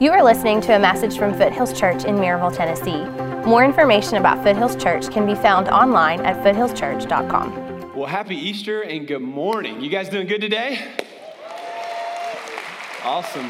You are listening to a message from Foothills Church in Maryville, Tennessee. More information about Foothills Church can be found online at foothillschurch.com. Well, happy Easter and good morning. You guys doing good today? Awesome.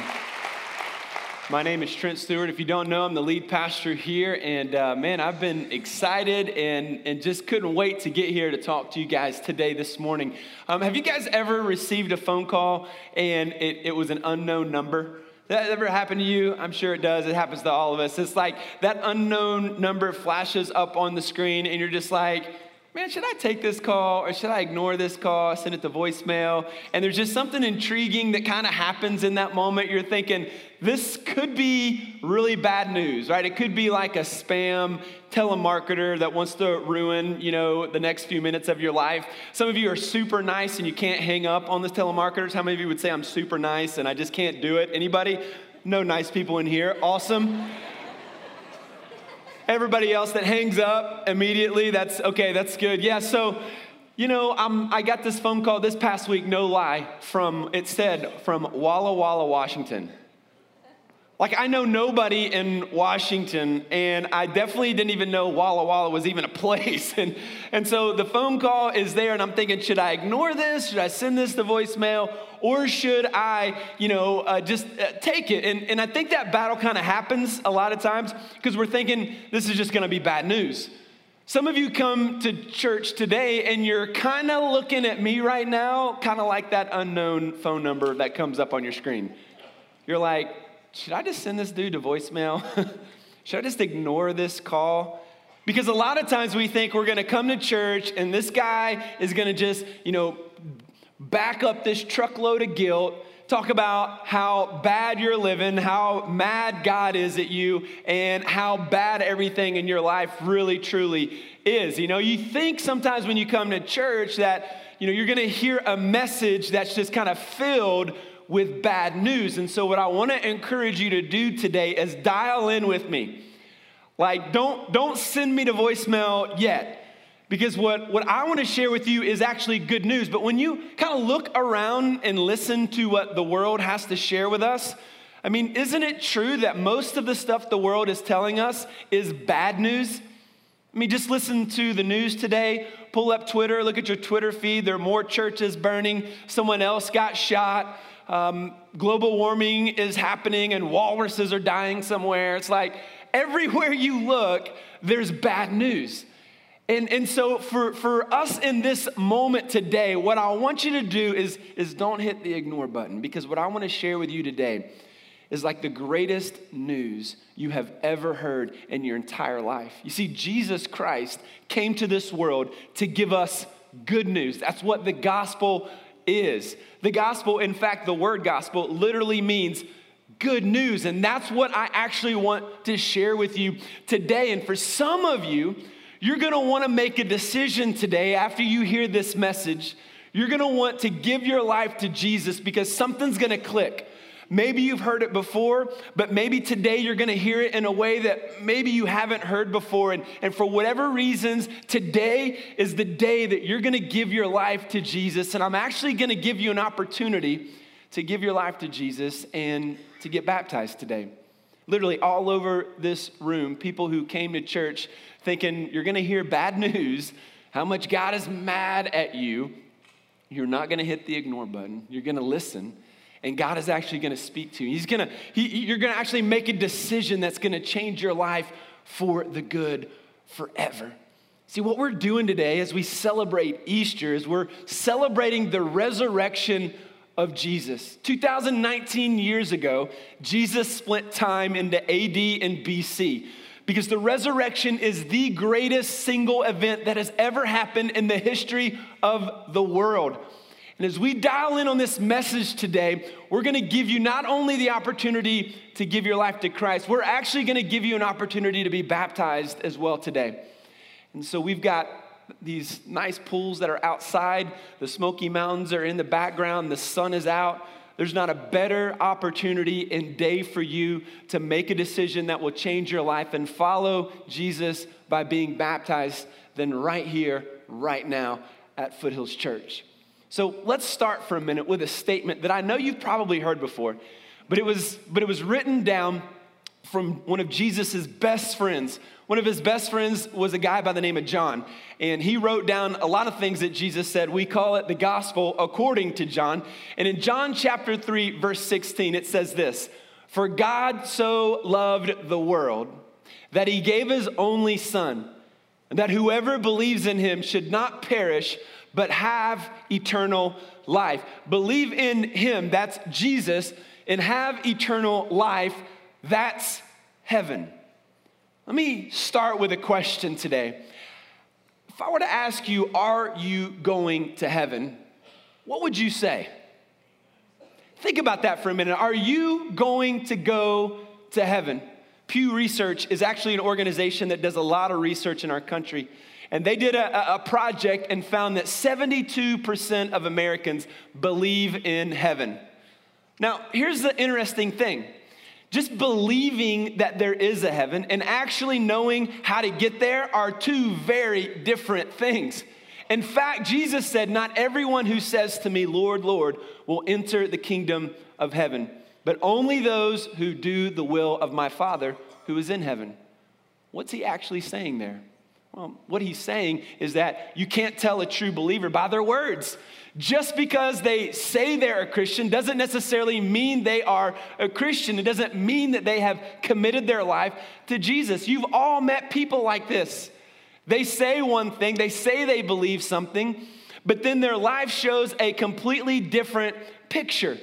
My name is Trent Stewart. If you don't know, I'm the lead pastor here. And uh, man, I've been excited and, and just couldn't wait to get here to talk to you guys today, this morning. Um, have you guys ever received a phone call and it, it was an unknown number? That ever happened to you? I'm sure it does. It happens to all of us. It's like that unknown number flashes up on the screen, and you're just like, man, should I take this call or should I ignore this call, send it to voicemail? And there's just something intriguing that kind of happens in that moment. You're thinking, this could be really bad news, right? It could be like a spam telemarketer that wants to ruin, you know, the next few minutes of your life. Some of you are super nice and you can't hang up on this telemarketers. How many of you would say I'm super nice and I just can't do it? Anybody? No nice people in here. Awesome. Everybody else that hangs up immediately, that's okay, that's good. Yeah, so you know, I'm, I got this phone call this past week, no lie, from, it said, from Walla Walla, Washington. Like, I know nobody in Washington, and I definitely didn't even know Walla Walla was even a place. And, and so the phone call is there, and I'm thinking, should I ignore this? Should I send this to voicemail? Or should I, you know, uh, just uh, take it? And, and I think that battle kind of happens a lot of times because we're thinking this is just going to be bad news. Some of you come to church today and you're kind of looking at me right now, kind of like that unknown phone number that comes up on your screen. You're like, should I just send this dude to voicemail? should I just ignore this call? Because a lot of times we think we're going to come to church and this guy is going to just, you know, back up this truckload of guilt, talk about how bad you're living, how mad God is at you, and how bad everything in your life really truly is. You know, you think sometimes when you come to church that, you know, you're going to hear a message that's just kind of filled with bad news. And so, what I want to encourage you to do today is dial in with me. Like, don't, don't send me to voicemail yet. Because what, what I want to share with you is actually good news. But when you kind of look around and listen to what the world has to share with us, I mean, isn't it true that most of the stuff the world is telling us is bad news? I mean, just listen to the news today, pull up Twitter, look at your Twitter feed. There are more churches burning, someone else got shot um, global warming is happening and walruses are dying somewhere. It's like everywhere you look, there's bad news. And, and so for, for us in this moment today, what I want you to do is, is don't hit the ignore button because what I want to share with you today is like the greatest news you have ever heard in your entire life. You see, Jesus Christ came to this world to give us good news. That's what the gospel is. The gospel, in fact, the word gospel literally means good news. And that's what I actually want to share with you today. And for some of you, you're gonna wanna make a decision today after you hear this message. You're gonna want to give your life to Jesus because something's gonna click. Maybe you've heard it before, but maybe today you're gonna hear it in a way that maybe you haven't heard before. And, and for whatever reasons, today is the day that you're gonna give your life to Jesus. And I'm actually gonna give you an opportunity to give your life to Jesus and to get baptized today. Literally, all over this room, people who came to church thinking you're gonna hear bad news, how much God is mad at you. You're not gonna hit the ignore button, you're gonna listen and God is actually going to speak to you. He's going to, he, you're going to actually make a decision that's going to change your life for the good forever. See, what we're doing today as we celebrate Easter is we're celebrating the resurrection of Jesus. 2019 years ago, Jesus split time into AD and BC because the resurrection is the greatest single event that has ever happened in the history of the world. And as we dial in on this message today, we're going to give you not only the opportunity to give your life to Christ, we're actually going to give you an opportunity to be baptized as well today. And so we've got these nice pools that are outside. The Smoky Mountains are in the background. The sun is out. There's not a better opportunity and day for you to make a decision that will change your life and follow Jesus by being baptized than right here, right now at Foothills Church. So let's start for a minute with a statement that I know you've probably heard before, but it was, but it was written down from one of Jesus' best friends. One of his best friends was a guy by the name of John, and he wrote down a lot of things that Jesus said. We call it the gospel according to John. And in John chapter 3, verse 16, it says this For God so loved the world that he gave his only Son, that whoever believes in him should not perish, but have eternal life. Believe in him, that's Jesus, and have eternal life, that's heaven. Let me start with a question today. If I were to ask you, are you going to heaven? What would you say? Think about that for a minute. Are you going to go to heaven? Pew Research is actually an organization that does a lot of research in our country. And they did a, a project and found that 72% of Americans believe in heaven. Now, here's the interesting thing just believing that there is a heaven and actually knowing how to get there are two very different things. In fact, Jesus said, Not everyone who says to me, Lord, Lord, will enter the kingdom of heaven, but only those who do the will of my Father who is in heaven. What's he actually saying there? Well, what he's saying is that you can't tell a true believer by their words. Just because they say they're a Christian doesn't necessarily mean they are a Christian. It doesn't mean that they have committed their life to Jesus. You've all met people like this. They say one thing, they say they believe something, but then their life shows a completely different picture.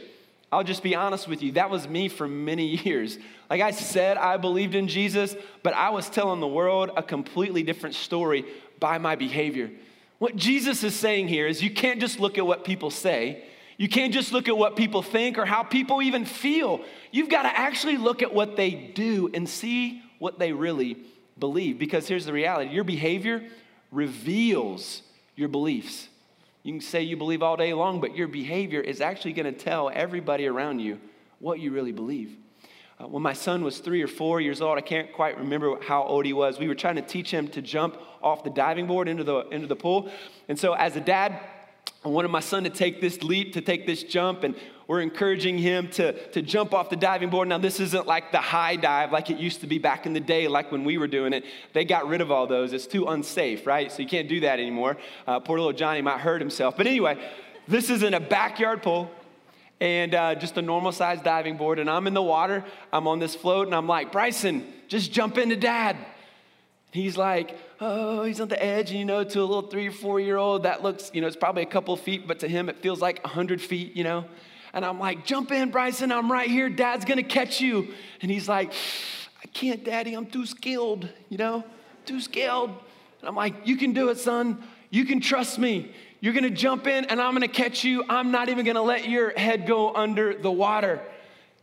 I'll just be honest with you, that was me for many years. Like I said, I believed in Jesus, but I was telling the world a completely different story by my behavior. What Jesus is saying here is you can't just look at what people say. You can't just look at what people think or how people even feel. You've got to actually look at what they do and see what they really believe. Because here's the reality your behavior reveals your beliefs. You can say you believe all day long, but your behavior is actually going to tell everybody around you what you really believe. Uh, when my son was three or four years old, I can't quite remember how old he was. We were trying to teach him to jump off the diving board into the, into the pool. And so, as a dad, I wanted my son to take this leap, to take this jump, and we're encouraging him to, to jump off the diving board. Now, this isn't like the high dive like it used to be back in the day, like when we were doing it. They got rid of all those. It's too unsafe, right? So you can't do that anymore. Uh, poor little Johnny might hurt himself. But anyway, this is in a backyard pool and uh, just a normal sized diving board. And I'm in the water, I'm on this float, and I'm like, Bryson, just jump into dad. He's like, oh, he's on the edge, and you know, to a little three or four year old, that looks, you know, it's probably a couple feet, but to him, it feels like a hundred feet, you know. And I'm like, jump in, Bryson, I'm right here, dad's gonna catch you. And he's like, I can't, daddy, I'm too skilled, you know, too skilled. And I'm like, you can do it, son, you can trust me. You're gonna jump in and I'm gonna catch you. I'm not even gonna let your head go under the water.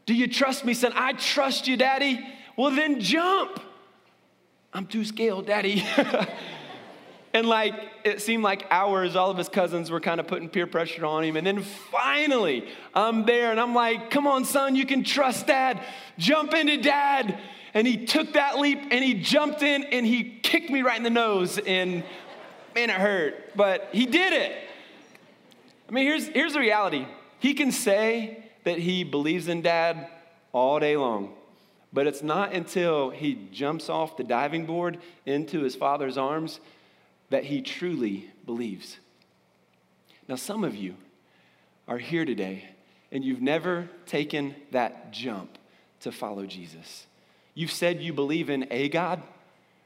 Do you trust me, son? I trust you, daddy. Well, then jump. I'm too scared, daddy. and like, it seemed like hours, all of his cousins were kind of putting peer pressure on him. And then finally, I'm there and I'm like, come on, son, you can trust dad. Jump into dad. And he took that leap and he jumped in and he kicked me right in the nose. And man, it hurt, but he did it. I mean, here's, here's the reality he can say that he believes in dad all day long, but it's not until he jumps off the diving board into his father's arms that he truly believes. Now, some of you are here today and you've never taken that jump to follow Jesus. You've said you believe in a God,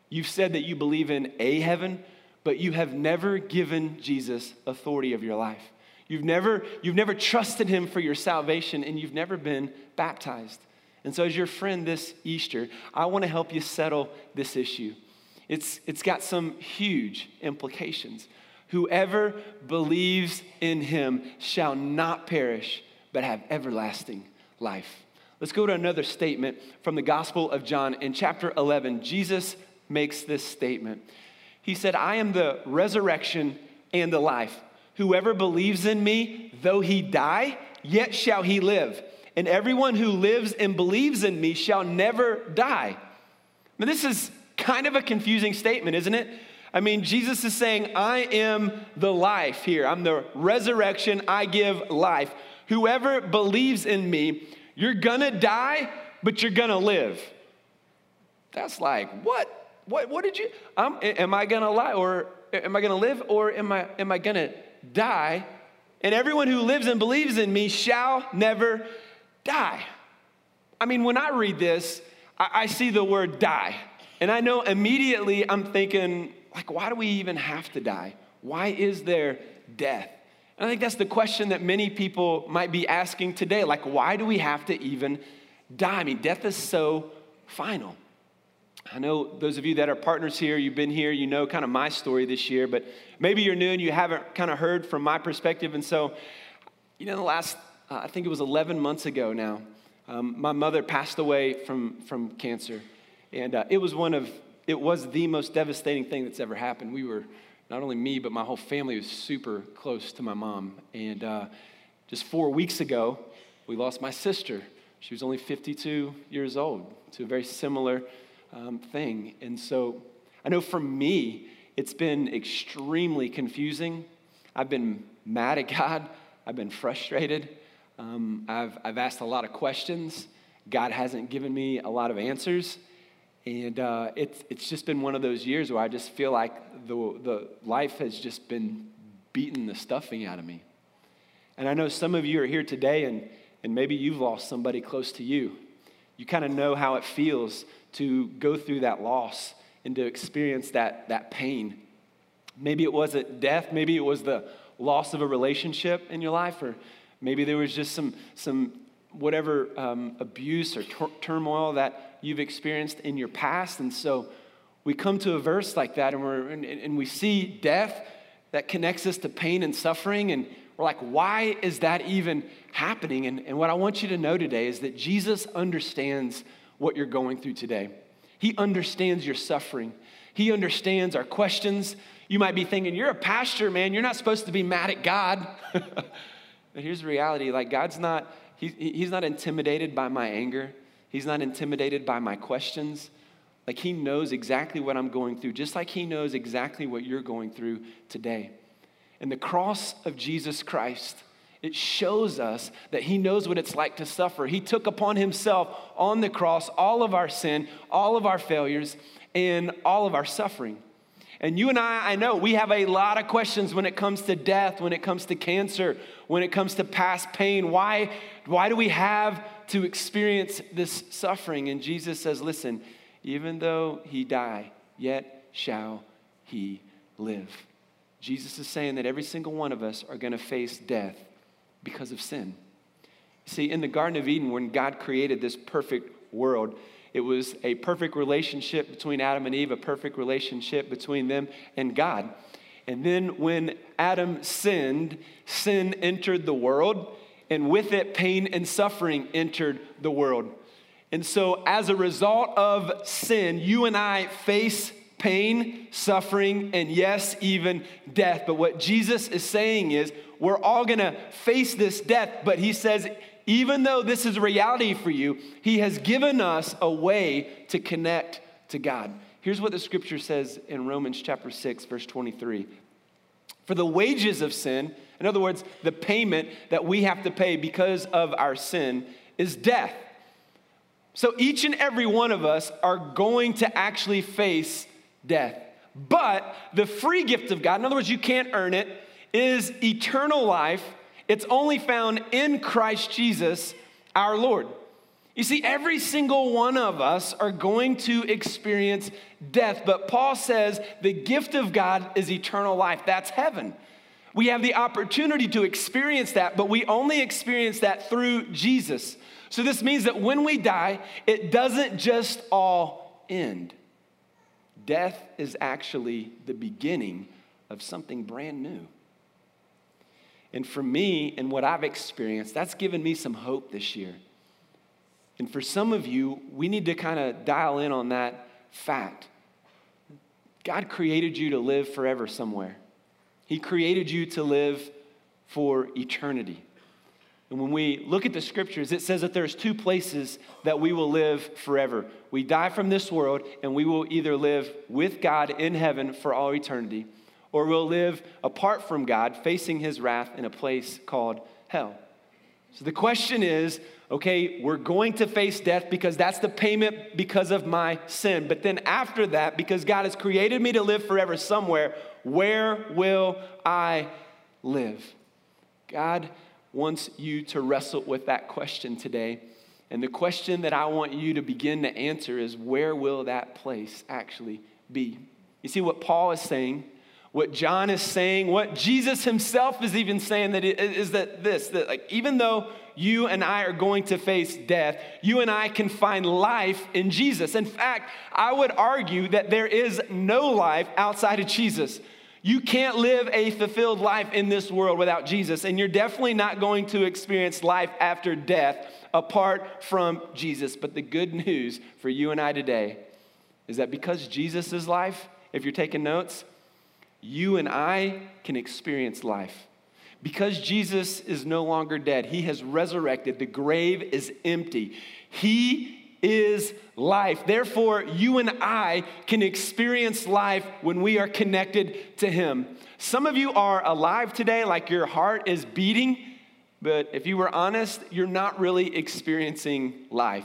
you've said that you believe in a heaven, but you have never given Jesus authority of your life. You've never, you've never trusted him for your salvation, and you've never been baptized. And so, as your friend this Easter, I want to help you settle this issue. It's, it's got some huge implications. Whoever believes in him shall not perish, but have everlasting life. Let's go to another statement from the Gospel of John. In chapter 11, Jesus makes this statement. He said, I am the resurrection and the life. Whoever believes in me, though he die, yet shall he live. And everyone who lives and believes in me shall never die. Now, this is kind of a confusing statement, isn't it? I mean, Jesus is saying, I am the life here. I'm the resurrection. I give life. Whoever believes in me, You're gonna die, but you're gonna live. That's like, what? What, what did you, um, am I gonna lie or am I gonna live or am I, am I gonna die? And everyone who lives and believes in me shall never die. I mean, when I read this, I, I see the word die. And I know immediately I'm thinking, like, why do we even have to die? Why is there death? And I think that's the question that many people might be asking today. Like, why do we have to even die? I mean, death is so final. I know those of you that are partners here, you've been here, you know kind of my story this year, but maybe you're new and you haven't kind of heard from my perspective. And so, you know, the last, uh, I think it was 11 months ago now, um, my mother passed away from, from cancer. And uh, it was one of, it was the most devastating thing that's ever happened. We were, not only me, but my whole family was super close to my mom. And uh, just four weeks ago, we lost my sister. She was only 52 years old to a very similar um, thing. And so I know for me, it's been extremely confusing. I've been mad at God, I've been frustrated. Um, I've, I've asked a lot of questions. God hasn't given me a lot of answers. And uh, it's, it's just been one of those years where I just feel like the, the life has just been beating the stuffing out of me. And I know some of you are here today, and, and maybe you've lost somebody close to you. You kind of know how it feels to go through that loss and to experience that, that pain. Maybe it wasn't death, maybe it was the loss of a relationship in your life, or maybe there was just some, some whatever um, abuse or turmoil that you've experienced in your past. And so we come to a verse like that and, we're, and, and we see death that connects us to pain and suffering. And we're like, why is that even happening? And, and what I want you to know today is that Jesus understands what you're going through today. He understands your suffering. He understands our questions. You might be thinking, you're a pastor, man. You're not supposed to be mad at God. but here's the reality like, God's not, he, he's not intimidated by my anger, He's not intimidated by my questions. Like, He knows exactly what I'm going through, just like He knows exactly what you're going through today. And the cross of Jesus Christ it shows us that he knows what it's like to suffer. He took upon himself on the cross all of our sin, all of our failures, and all of our suffering. And you and I, I know we have a lot of questions when it comes to death, when it comes to cancer, when it comes to past pain. Why, why do we have to experience this suffering? And Jesus says, listen, even though he die, yet shall he live. Jesus is saying that every single one of us are going to face death because of sin. See, in the Garden of Eden, when God created this perfect world, it was a perfect relationship between Adam and Eve, a perfect relationship between them and God. And then when Adam sinned, sin entered the world, and with it, pain and suffering entered the world. And so, as a result of sin, you and I face pain, suffering, and yes, even death. But what Jesus is saying is, we're all gonna face this death, but he says, even though this is reality for you, he has given us a way to connect to God. Here's what the scripture says in Romans chapter 6, verse 23. For the wages of sin, in other words, the payment that we have to pay because of our sin, is death. So each and every one of us are going to actually face death. But the free gift of God, in other words, you can't earn it, is eternal life. It's only found in Christ Jesus, our Lord. You see, every single one of us are going to experience death, but Paul says the gift of God is eternal life. That's heaven. We have the opportunity to experience that, but we only experience that through Jesus. So this means that when we die, it doesn't just all end. Death is actually the beginning of something brand new. And for me and what I've experienced, that's given me some hope this year. And for some of you, we need to kind of dial in on that fact. God created you to live forever somewhere, He created you to live for eternity. And when we look at the scriptures, it says that there's two places that we will live forever. We die from this world, and we will either live with God in heaven for all eternity, or we'll live apart from God, facing his wrath in a place called hell. So the question is Okay, we're going to face death because that's the payment because of my sin. But then after that, because God has created me to live forever somewhere, where will I live? God wants you to wrestle with that question today. And the question that I want you to begin to answer is where will that place actually be? You see what Paul is saying what John is saying, what Jesus himself is even saying that is that this that like even though you and I are going to face death, you and I can find life in Jesus. In fact, I would argue that there is no life outside of Jesus. You can't live a fulfilled life in this world without Jesus, and you're definitely not going to experience life after death apart from Jesus. But the good news for you and I today is that because Jesus is life, if you're taking notes, you and I can experience life. Because Jesus is no longer dead, he has resurrected, the grave is empty. He is life. Therefore, you and I can experience life when we are connected to him. Some of you are alive today, like your heart is beating, but if you were honest, you're not really experiencing life.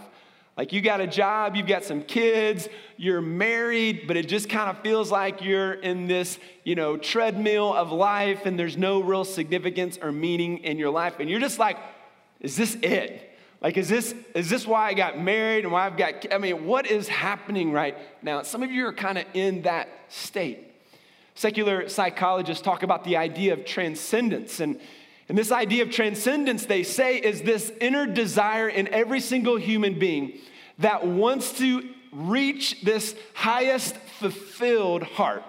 Like you got a job, you've got some kids, you're married, but it just kind of feels like you're in this, you know, treadmill of life and there's no real significance or meaning in your life. And you're just like, is this it? Like, is this, is this why I got married and why I've got, I mean, what is happening right now? Some of you are kind of in that state. Secular psychologists talk about the idea of transcendence. And and this idea of transcendence, they say, is this inner desire in every single human being that wants to reach this highest fulfilled heart.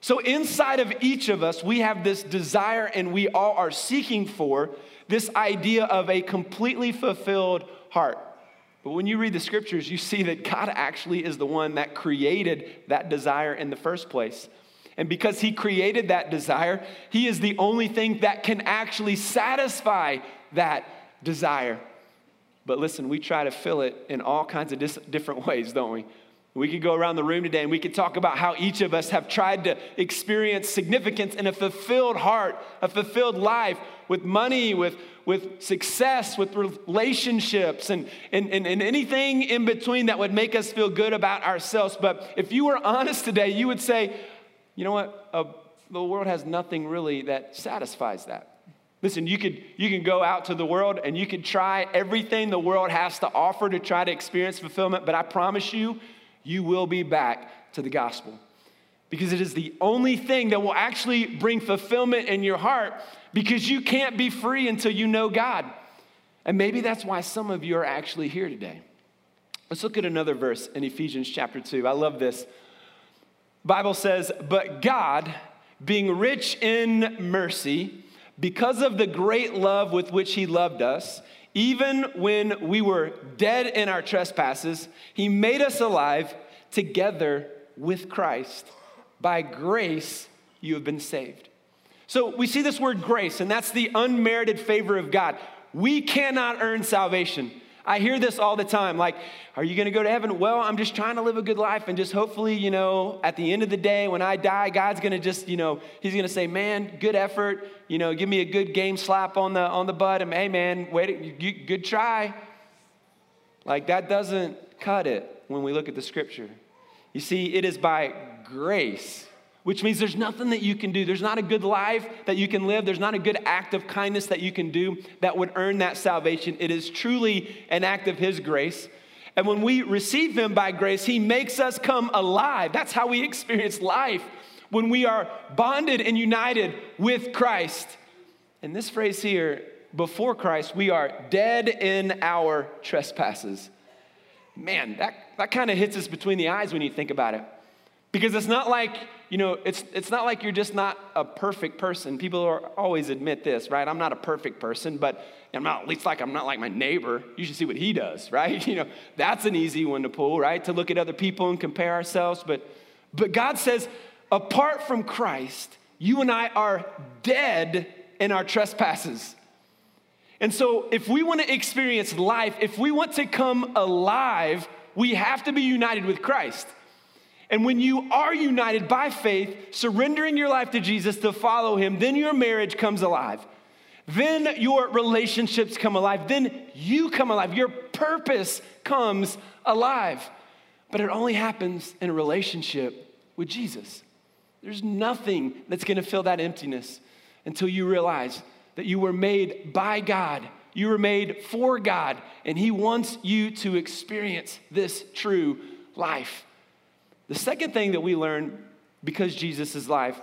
So, inside of each of us, we have this desire, and we all are seeking for this idea of a completely fulfilled heart. But when you read the scriptures, you see that God actually is the one that created that desire in the first place. And because He created that desire, He is the only thing that can actually satisfy that desire. But listen, we try to fill it in all kinds of dis- different ways, don't we? We could go around the room today and we could talk about how each of us have tried to experience significance in a fulfilled heart, a fulfilled life with money, with, with success, with relationships, and, and, and, and anything in between that would make us feel good about ourselves. But if you were honest today, you would say, you know what? Uh, the world has nothing really that satisfies that. Listen, you could you can go out to the world and you could try everything the world has to offer to try to experience fulfillment, but I promise you, you will be back to the gospel. Because it is the only thing that will actually bring fulfillment in your heart because you can't be free until you know God. And maybe that's why some of you are actually here today. Let's look at another verse in Ephesians chapter 2. I love this. Bible says, "But God, being rich in mercy, because of the great love with which he loved us, even when we were dead in our trespasses, he made us alive together with Christ. By grace you have been saved." So we see this word grace, and that's the unmerited favor of God. We cannot earn salvation. I hear this all the time like, are you going to go to heaven? Well, I'm just trying to live a good life and just hopefully, you know, at the end of the day when I die, God's going to just, you know, he's going to say, "Man, good effort. You know, give me a good game slap on the on the butt and hey man, wait, good try." Like that doesn't cut it when we look at the scripture. You see, it is by grace which means there's nothing that you can do. There's not a good life that you can live. There's not a good act of kindness that you can do that would earn that salvation. It is truly an act of His grace. And when we receive Him by grace, He makes us come alive. That's how we experience life when we are bonded and united with Christ. And this phrase here, before Christ, we are dead in our trespasses. Man, that, that kind of hits us between the eyes when you think about it. Because it's not like, you know, it's, it's not like you're just not a perfect person. People are, always admit this, right? I'm not a perfect person, but I'm not, at least like I'm not like my neighbor. You should see what he does, right? You know, that's an easy one to pull, right? To look at other people and compare ourselves. But, but God says, apart from Christ, you and I are dead in our trespasses. And so, if we want to experience life, if we want to come alive, we have to be united with Christ. And when you are united by faith, surrendering your life to Jesus to follow him, then your marriage comes alive. Then your relationships come alive. Then you come alive. Your purpose comes alive. But it only happens in a relationship with Jesus. There's nothing that's gonna fill that emptiness until you realize that you were made by God, you were made for God, and He wants you to experience this true life. The second thing that we learn because Jesus is life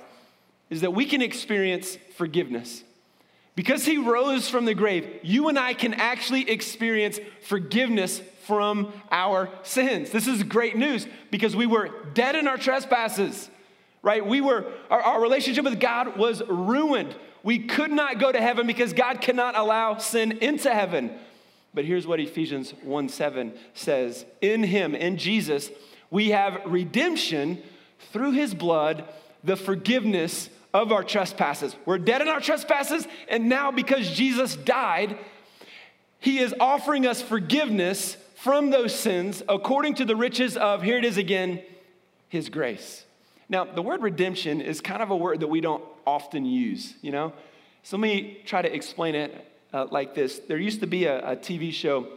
is that we can experience forgiveness. Because he rose from the grave, you and I can actually experience forgiveness from our sins. This is great news because we were dead in our trespasses, right? We were, our, our relationship with God was ruined. We could not go to heaven because God cannot allow sin into heaven. But here's what Ephesians 1 7 says In him, in Jesus, we have redemption through his blood, the forgiveness of our trespasses. We're dead in our trespasses, and now because Jesus died, he is offering us forgiveness from those sins according to the riches of, here it is again, his grace. Now, the word redemption is kind of a word that we don't often use, you know? So let me try to explain it uh, like this. There used to be a, a, TV show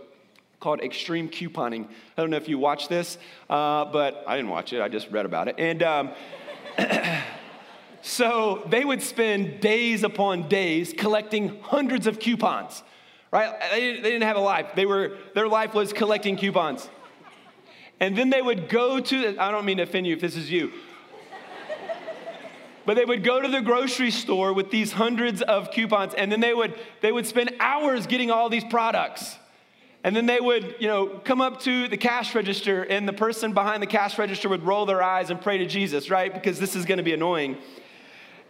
called Extreme Couponing. I don't know if you watch this, uh, but I didn't watch it, I just read about it. And um, So they would spend days upon days collecting hundreds of coupons, right? They, didn't have a life. They were, their life was collecting coupons. And then they would go to, I don't mean to offend you if this is you, but they would go to the grocery store with these hundreds of coupons and then they would, they would spend hours getting all these products. And then they would, you know, come up to the cash register and the person behind the cash register would roll their eyes and pray to Jesus, right? Because this is going to be annoying.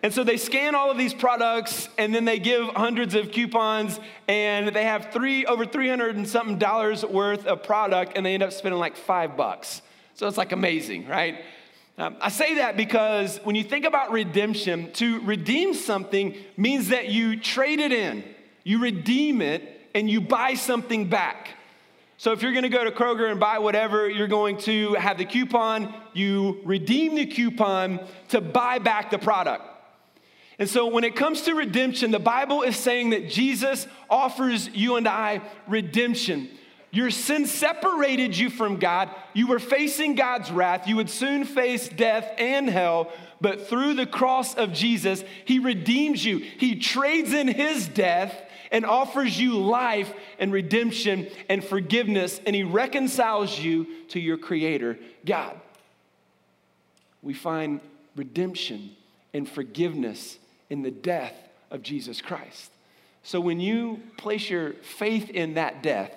And so they scan all of these products and then they give hundreds of coupons and they have three over 300 and something dollars worth of product and they end up spending like five bucks. So it's like amazing, right? Um, I say that because when you think about redemption, to redeem something means that you trade it in, you redeem it, and you buy something back. So if you're gonna go to Kroger and buy whatever, you're going to have the coupon, you redeem the coupon to buy back the product. And so, when it comes to redemption, the Bible is saying that Jesus offers you and I redemption. Your sin separated you from God. You were facing God's wrath. You would soon face death and hell. But through the cross of Jesus, He redeems you. He trades in His death and offers you life and redemption and forgiveness. And He reconciles you to your Creator, God. We find redemption and forgiveness in the death of Jesus Christ. So when you place your faith in that death,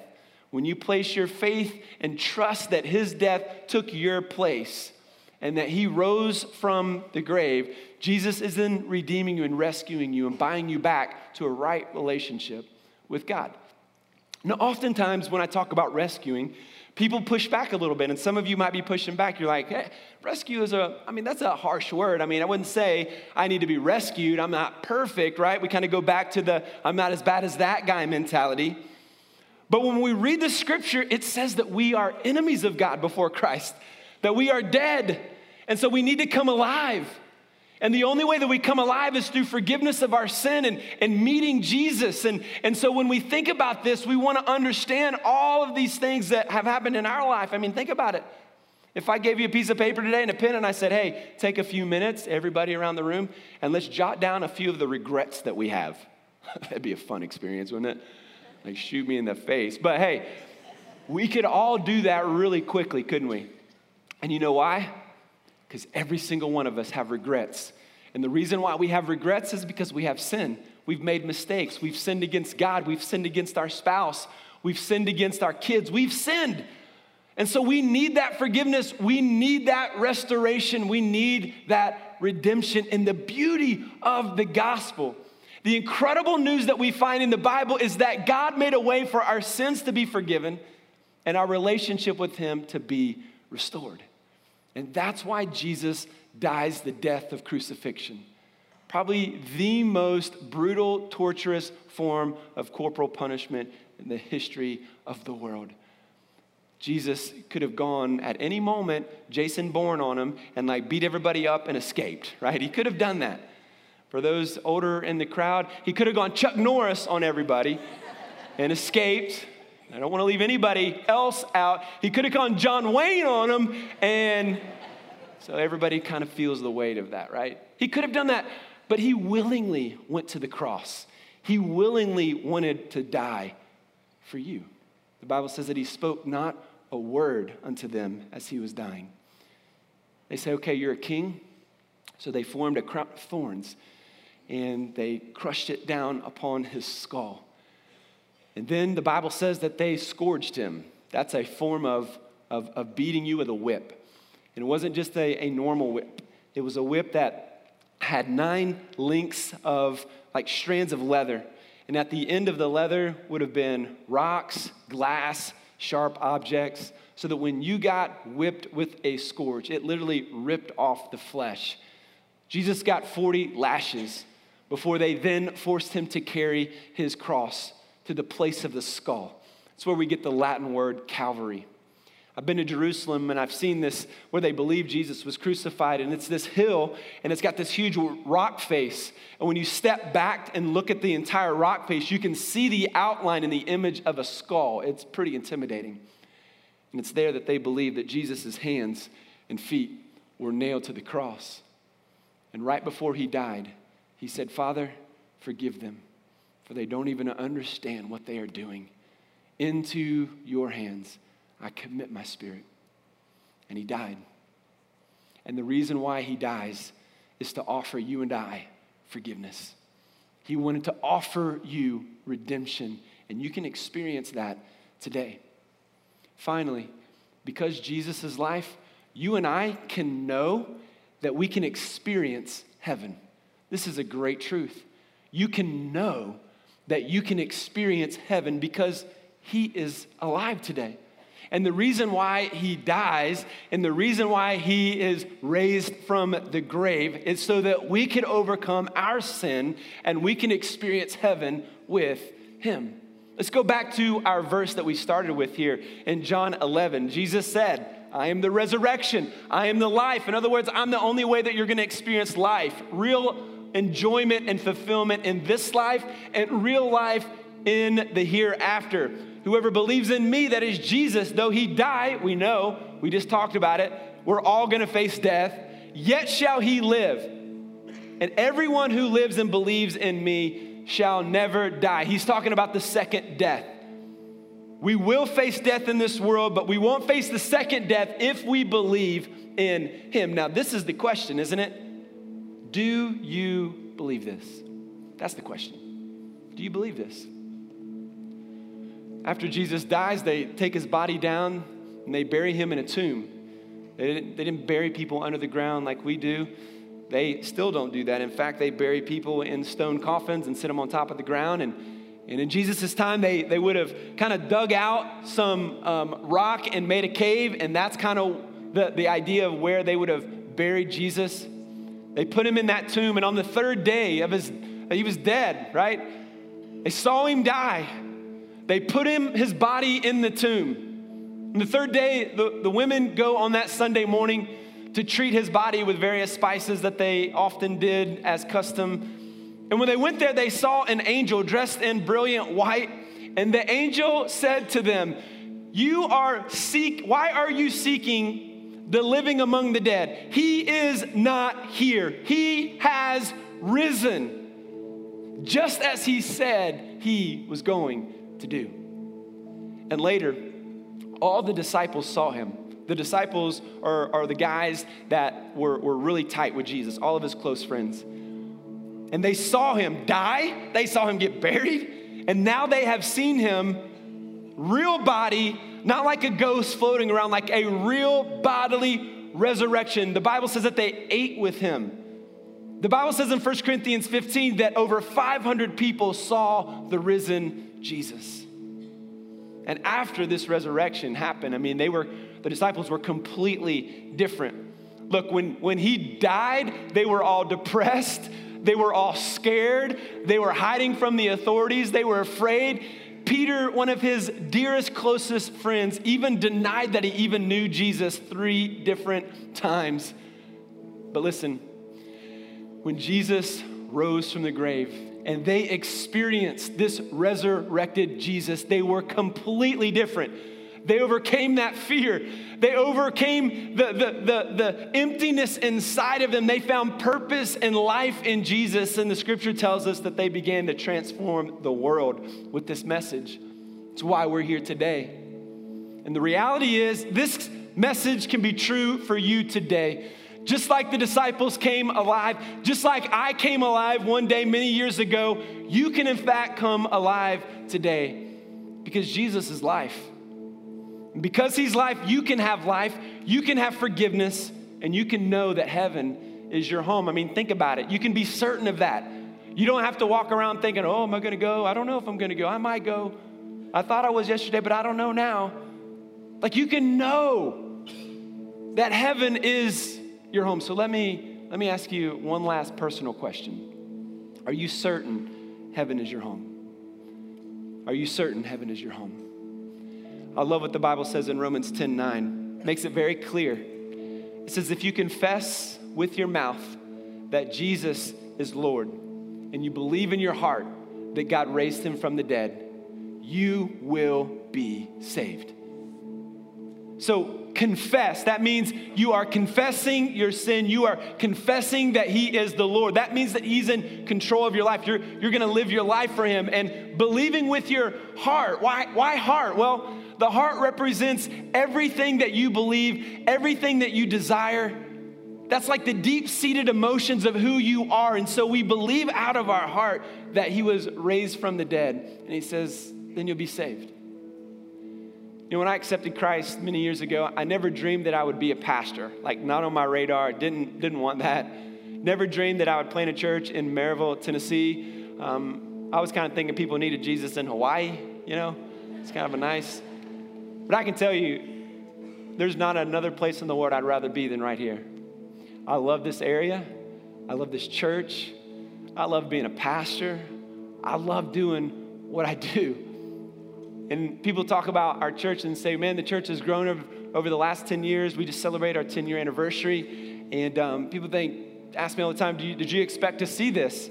when you place your faith and trust that his death took your place and that he rose from the grave, Jesus is then redeeming you and rescuing you and buying you back to a right relationship with God. Now, oftentimes when I talk about rescuing, people push back a little bit, and some of you might be pushing back. You're like, hey, rescue is a, I mean, that's a harsh word. I mean, I wouldn't say I need to be rescued. I'm not perfect, right? We kind of go back to the I'm not as bad as that guy mentality. But when we read the scripture, it says that we are enemies of God before Christ, that we are dead, and so we need to come alive. And the only way that we come alive is through forgiveness of our sin and, and meeting Jesus. And, and so when we think about this, we want to understand all of these things that have happened in our life. I mean, think about it. If I gave you a piece of paper today and a pen and I said, hey, take a few minutes, everybody around the room, and let's jot down a few of the regrets that we have. That'd be a fun experience, wouldn't it? Like, shoot me in the face. But hey, we could all do that really quickly, couldn't we? And you know why? Because every single one of us have regrets. And the reason why we have regrets is because we have sin. We've made mistakes. We've sinned against God. We've sinned against our spouse. We've sinned against our kids. We've sinned. And so we need that forgiveness. We need that restoration. We need that redemption. And the beauty of the gospel, the incredible news that we find in the Bible is that God made a way for our sins to be forgiven and our relationship with Him to be restored. And that's why Jesus dies the death of crucifixion. Probably the most brutal, torturous form of corporal punishment in the history of the world. Jesus could have gone at any moment, Jason Bourne on him, and like beat everybody up and escaped, right? He could have done that. For those older in the crowd, he could have gone Chuck Norris on everybody and escaped. I don't want to leave anybody else out. He could have gone John Wayne on him, and so everybody kind of feels the weight of that, right? He could have done that, but he willingly went to the cross. He willingly wanted to die for you. The Bible says that he spoke not a word unto them as he was dying. They say, okay, you're a king. So they formed a crown of thorns and they crushed it down upon his skull. And then the Bible says that they scourged him. That's a form of, of, of beating you with a whip. And it wasn't just a, a normal whip, it was a whip that had nine links of like strands of leather. And at the end of the leather would have been rocks, glass, sharp objects, so that when you got whipped with a scourge, it literally ripped off the flesh. Jesus got 40 lashes before they then forced him to carry his cross to the place of the skull. That's where we get the Latin word Calvary. I've been to Jerusalem and I've seen this where they believe Jesus was crucified, and it's this hill and it's got this huge rock face. And when you step back and look at the entire rock face, you can see the outline and the image of a skull. It's pretty intimidating. And it's there that they believe that Jesus' hands and feet were nailed to the cross. And right before he died, he said, Father, forgive them, for they don't even understand what they are doing. Into your hands I commit my spirit. And he died. And the reason why he dies is to offer you and I forgiveness. He wanted to offer you redemption, and you can experience that today. Finally, because Jesus' life, you and I can know that we can experience heaven. This is a great truth. You can know that you can experience heaven because he is alive today. And the reason why he dies and the reason why he is raised from the grave is so that we can overcome our sin and we can experience heaven with him. Let's go back to our verse that we started with here in John 11. Jesus said, I am the resurrection, I am the life. In other words, I'm the only way that you're going to experience life, real enjoyment and fulfillment in this life, and real life in the hereafter. Whoever believes in me, that is Jesus, though he die, we know, we just talked about it, we're all gonna face death, yet shall he live. And everyone who lives and believes in me shall never die. He's talking about the second death. We will face death in this world, but we won't face the second death if we believe in him. Now, this is the question, isn't it? Do you believe this? That's the question. Do you believe this? After Jesus dies, they take his body down and they bury him in a tomb. They didn't, they didn't bury people under the ground like we do. They still don't do that. In fact, they bury people in stone coffins and sit them on top of the ground. And, and in Jesus' time, they, they would have kind of dug out some um, rock and made a cave. And that's kind of the, the idea of where they would have buried Jesus. They put him in that tomb. And on the third day of his, he was dead, right? They saw him die. They put him, his body in the tomb. And the third day, the, the women go on that Sunday morning to treat his body with various spices that they often did as custom. And when they went there, they saw an angel dressed in brilliant white. And the angel said to them, You are seek, why are you seeking the living among the dead? He is not here. He has risen. Just as he said he was going to do. And later, all the disciples saw him. The disciples are, are the guys that were, were really tight with Jesus, all of his close friends. And they saw him die, they saw him get buried, and now they have seen him, real body, not like a ghost floating around, like a real bodily resurrection. The Bible says that they ate with him. The Bible says in 1 Corinthians 15 that over 500 people saw the risen Jesus. And after this resurrection happened, I mean, they were, the disciples were completely different. Look, when, when he died, they were all depressed. They were all scared. They were hiding from the authorities. They were afraid. Peter, one of his dearest, closest friends, even denied that he even knew Jesus three different times. But listen, when Jesus rose from the grave and they experienced this resurrected Jesus, they were completely different. They overcame that fear. They overcame the, the, the, the, emptiness inside of them. They found purpose and life in Jesus. And the scripture tells us that they began to transform the world with this message. It's why we're here today. And the reality is, this message can be true for you today. Just like the disciples came alive, just like I came alive one day many years ago, you can in fact come alive today because Jesus is life. Because He's life, you can have life, you can have forgiveness, and you can know that heaven is your home. I mean, think about it. You can be certain of that. You don't have to walk around thinking, oh, am I going to go? I don't know if I'm going to go. I might go. I thought I was yesterday, but I don't know now. Like you can know that heaven is your home. So let me let me ask you one last personal question. Are you certain heaven is your home? Are you certain heaven is your home? I love what the Bible says in Romans 10 9. It makes it very clear. It says, If you confess with your mouth that Jesus is Lord and you believe in your heart that God raised him from the dead, you will be saved. So confess. That means you are confessing your sin. You are confessing that He is the Lord. That means that He's in control of your life. You're, you're going to live your life for Him and believing with your heart. Why, why heart? Well, the heart represents everything that you believe, everything that you desire. That's like the deep seated emotions of who you are. And so we believe out of our heart that He was raised from the dead. And He says, then you'll be saved. You know, when I accepted Christ many years ago, I never dreamed that I would be a pastor. Like, not on my radar. Didn't didn't want that. Never dreamed that I would plant a church in Maryville, Tennessee. Um, I was kind of thinking people needed Jesus in Hawaii. You know, it's kind of a nice. But I can tell you, there's not another place in the world I'd rather be than right here. I love this area. I love this church. I love being a pastor. I love doing what I do. And people talk about our church and say, man, the church has grown over, over the last 10 years. We just celebrate our 10 year anniversary. And um, people think, ask me all the time, you, did you expect to see this?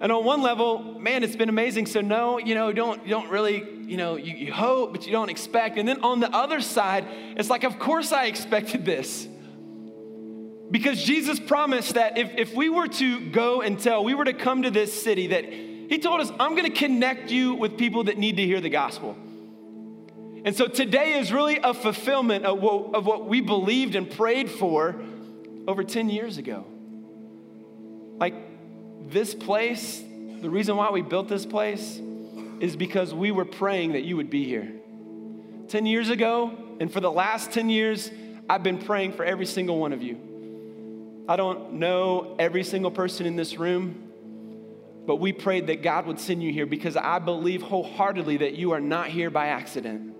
And on one level, man, it's been amazing. So no, you know, don't, don't really, you know, you, you hope, but you don't expect. And then on the other side, it's like, of course I expected this. Because Jesus promised that if, if we were to go and tell, we were to come to this city, that He told us, I'm gonna connect you with people that need to hear the gospel. And so today is really a fulfillment of what, of what we believed and prayed for over 10 years ago. Like this place, the reason why we built this place is because we were praying that you would be here. 10 years ago, and for the last 10 years, I've been praying for every single one of you. I don't know every single person in this room, but we prayed that God would send you here because I believe wholeheartedly that you are not here by accident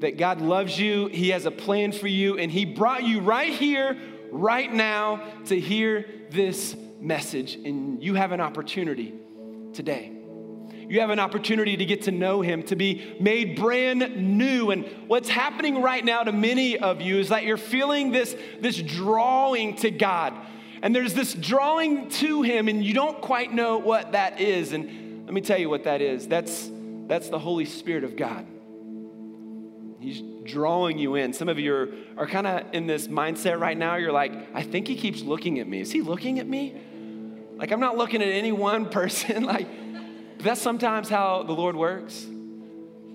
that God loves you, He has a plan for you, and He brought you right here, right now, to hear this message. And you have an opportunity today. You have an opportunity to get to know Him, to be made brand new. And what's happening right now to many of you is that you're feeling this, this drawing to God. And there's this drawing to Him, and you don't quite know what that is. And let me tell you what that is that's, that's the Holy Spirit of God. He's drawing you in. Some of you are, are kind of in this mindset right now. You're like, I think he keeps looking at me. Is he looking at me? Like, I'm not looking at any one person. like, that's sometimes how the Lord works.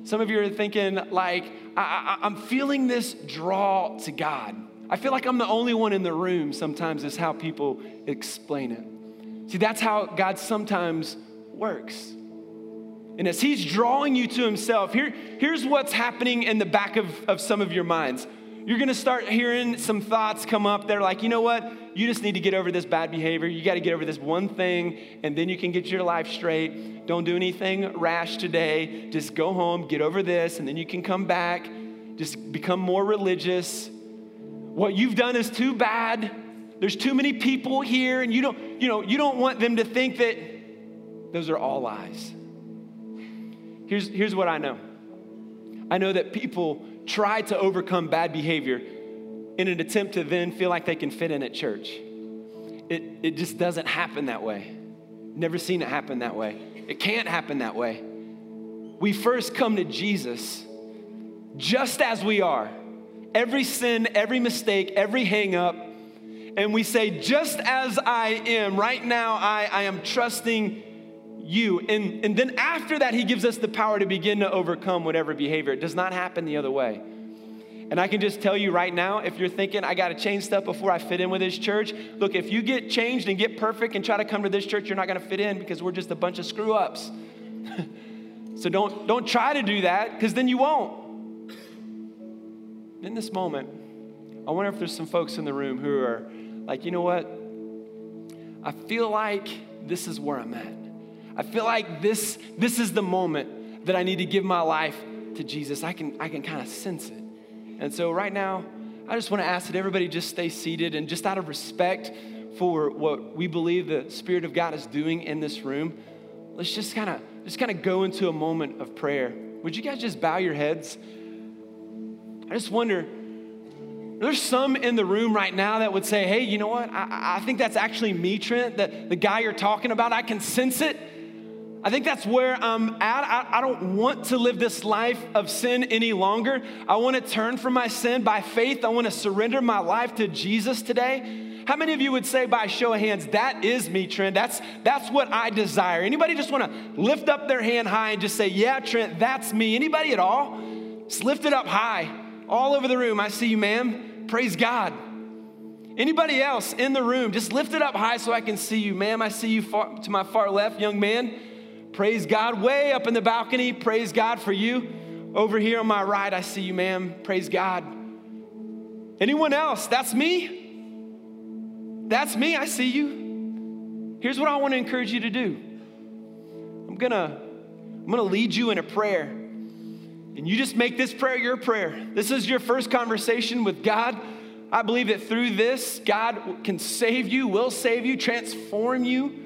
Some of you are thinking, like, I, I'm feeling this draw to God. I feel like I'm the only one in the room, sometimes, is how people explain it. See, that's how God sometimes works. And as he's drawing you to himself, here, here's what's happening in the back of, of some of your minds. You're gonna start hearing some thoughts come up. They're like, you know what? You just need to get over this bad behavior. You gotta get over this one thing, and then you can get your life straight. Don't do anything rash today. Just go home, get over this, and then you can come back. Just become more religious. What you've done is too bad. There's too many people here, and you don't, you know, you don't want them to think that those are all lies. Here's, here's what I know I know that people try to overcome bad behavior in an attempt to then feel like they can fit in at church. It, it just doesn't happen that way. Never seen it happen that way. It can't happen that way. We first come to Jesus just as we are. Every sin, every mistake, every hang up, and we say, just as I am, right now, I, I am trusting you. And, and then after that, he gives us the power to begin to overcome whatever behavior. It does not happen the other way. And I can just tell you right now, if you're thinking, I got to change stuff before I fit in with this church, look, if you get changed and get perfect and try to come to this church, you're not going to fit in because we're just a bunch of screw ups. so don't, don't try to do that because then you won't. In this moment, I wonder if there's some folks in the room who are like, you know what? I feel like this is where I'm at. I feel like this, this is the moment that I need to give my life to Jesus. I can, I can kind of sense it. And so, right now, I just want to ask that everybody just stay seated and just out of respect for what we believe the Spirit of God is doing in this room, let's just kind of just kind of go into a moment of prayer. Would you guys just bow your heads? I just wonder. There's some in the room right now that would say, hey, you know what? I, I think that's actually me, Trent, that the guy you're talking about, I can sense it. I think that's where I'm at. I, I, don't want to live this life of sin any longer. I want to turn from my sin by faith. I want to surrender my life to Jesus today. How many of you would say by show of hands, that is me, Trent? That's, that's what I desire. Anybody just want to lift up their hand high and just say, yeah, Trent, that's me. Anybody at all? Just lift it up high. All over the room. I see you, ma'am. Praise God. Anybody else in the room, just lift it up high so I can see you. Ma'am, I see you far, to my far left, young man. Praise God. Way up in the balcony. Praise God for you. Over here on my right, I see you, ma'am. Praise God. Anyone else? That's me. That's me. I see you. Here's what I want to encourage you to do. I'm going to I'm going to lead you in a prayer. And you just make this prayer your prayer. This is your first conversation with God. I believe that through this, God can save you, will save you, transform you.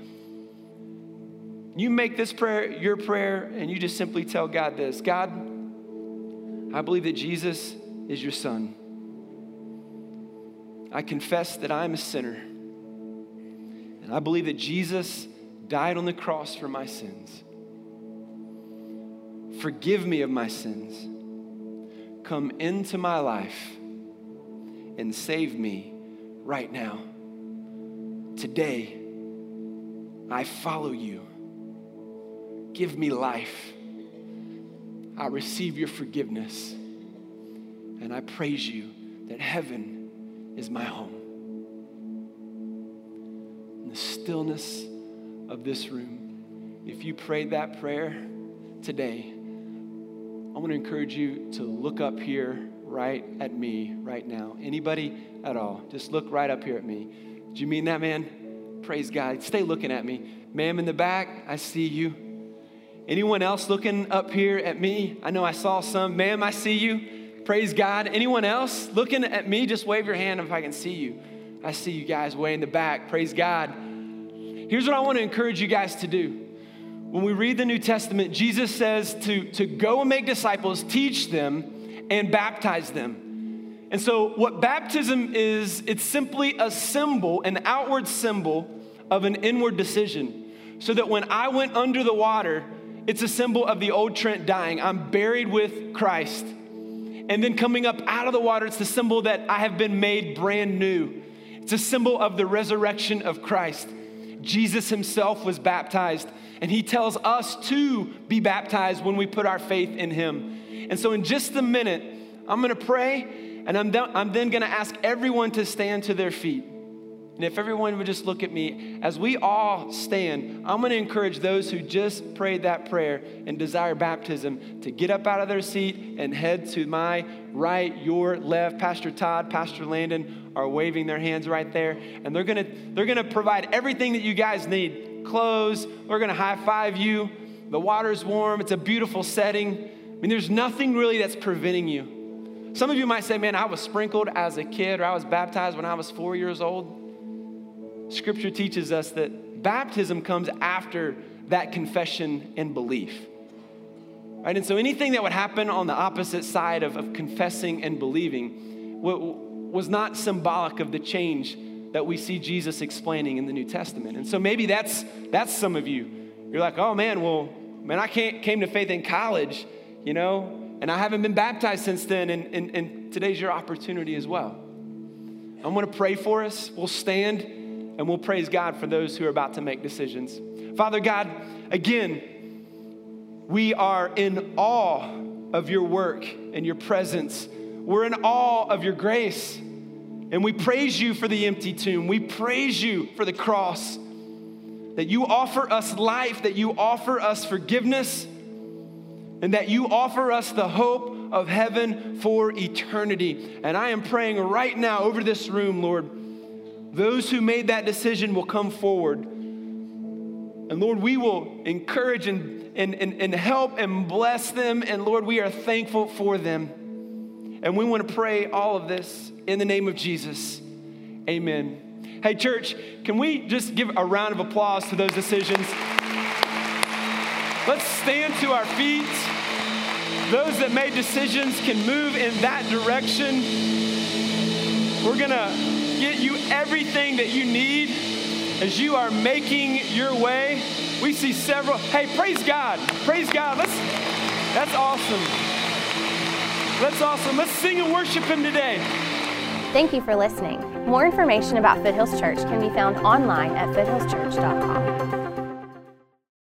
You make this prayer your prayer, and you just simply tell God this God, I believe that Jesus is your son. I confess that I'm a sinner. And I believe that Jesus died on the cross for my sins. Forgive me of my sins. Come into my life and save me right now. Today, I follow you. Give me life. I receive your forgiveness. And I praise you that heaven is my home. In the stillness of this room, if you prayed that prayer today, I want to encourage you to look up here right at me right now. Anybody at all, just look right up here at me. Do you mean that, man? Praise God. Stay looking at me. Ma'am in the back, I see you. Anyone else looking up here at me? I know I saw some. Ma'am, I see you. Praise God. Anyone else looking at me? Just wave your hand if I can see you. I see you guys way in the back. Praise God. Here's what I want to encourage you guys to do. When we read the New Testament, Jesus says to, to go and make disciples, teach them, and baptize them. And so, what baptism is, it's simply a symbol, an outward symbol of an inward decision. So that when I went under the water, it's a symbol of the old Trent dying. I'm buried with Christ. And then coming up out of the water, it's the symbol that I have been made brand new. It's a symbol of the resurrection of Christ. Jesus himself was baptized, and he tells us to be baptized when we put our faith in him. And so, in just a minute, I'm gonna pray, and I'm, then, gonna ask everyone to stand to their feet. And if everyone would just look at me, as we all stand, I'm going to encourage those who just prayed that prayer and desire baptism to get up out of their seat and head to my right, your left. Pastor Todd, Pastor Landon are waving their hands right there. And they're going to, they're going to provide everything that you guys need clothes. We're going to high five you. The water's warm, it's a beautiful setting. I mean, there's nothing really that's preventing you. Some of you might say, man, I was sprinkled as a kid or I was baptized when I was four years old. Scripture teaches us that baptism comes after that confession and belief. Right? And so anything that would happen on the opposite side of, of confessing and believing was not symbolic of the change that we see Jesus explaining in the New Testament. And so maybe that's that's some of you. You're like, "Oh man, well, man, I can't, came to faith in college, you know, and I haven't been baptized since then, and, and, and today's your opportunity as well." I'm to pray for us. We'll stand and we'll praise God for those who are about to make decisions. Father God, again, we are in awe of your work and your presence. We're in awe of your grace. And we praise you for the empty tomb. We praise you for the cross. That you offer us life, that you offer us forgiveness, and that you offer us the hope of heaven for eternity. And I am praying right now over this room, Lord, those who made that decision will come forward. And Lord, we will encourage and, and, and, and help and bless them. And Lord, we are thankful for them. And we want to pray all of this in the name of Jesus. Amen. Hey, church, can we just give a round of applause to those decisions? Let's stand to our feet. Those that made decisions can move in that direction. We're going to get you everything that you need as you are making your way. We see several. Hey, praise God. Praise God. Let's That's awesome. That's awesome. Let's sing and worship him today. Thank you for listening. More information about Foothills Church can be found online at foothillschurch.com.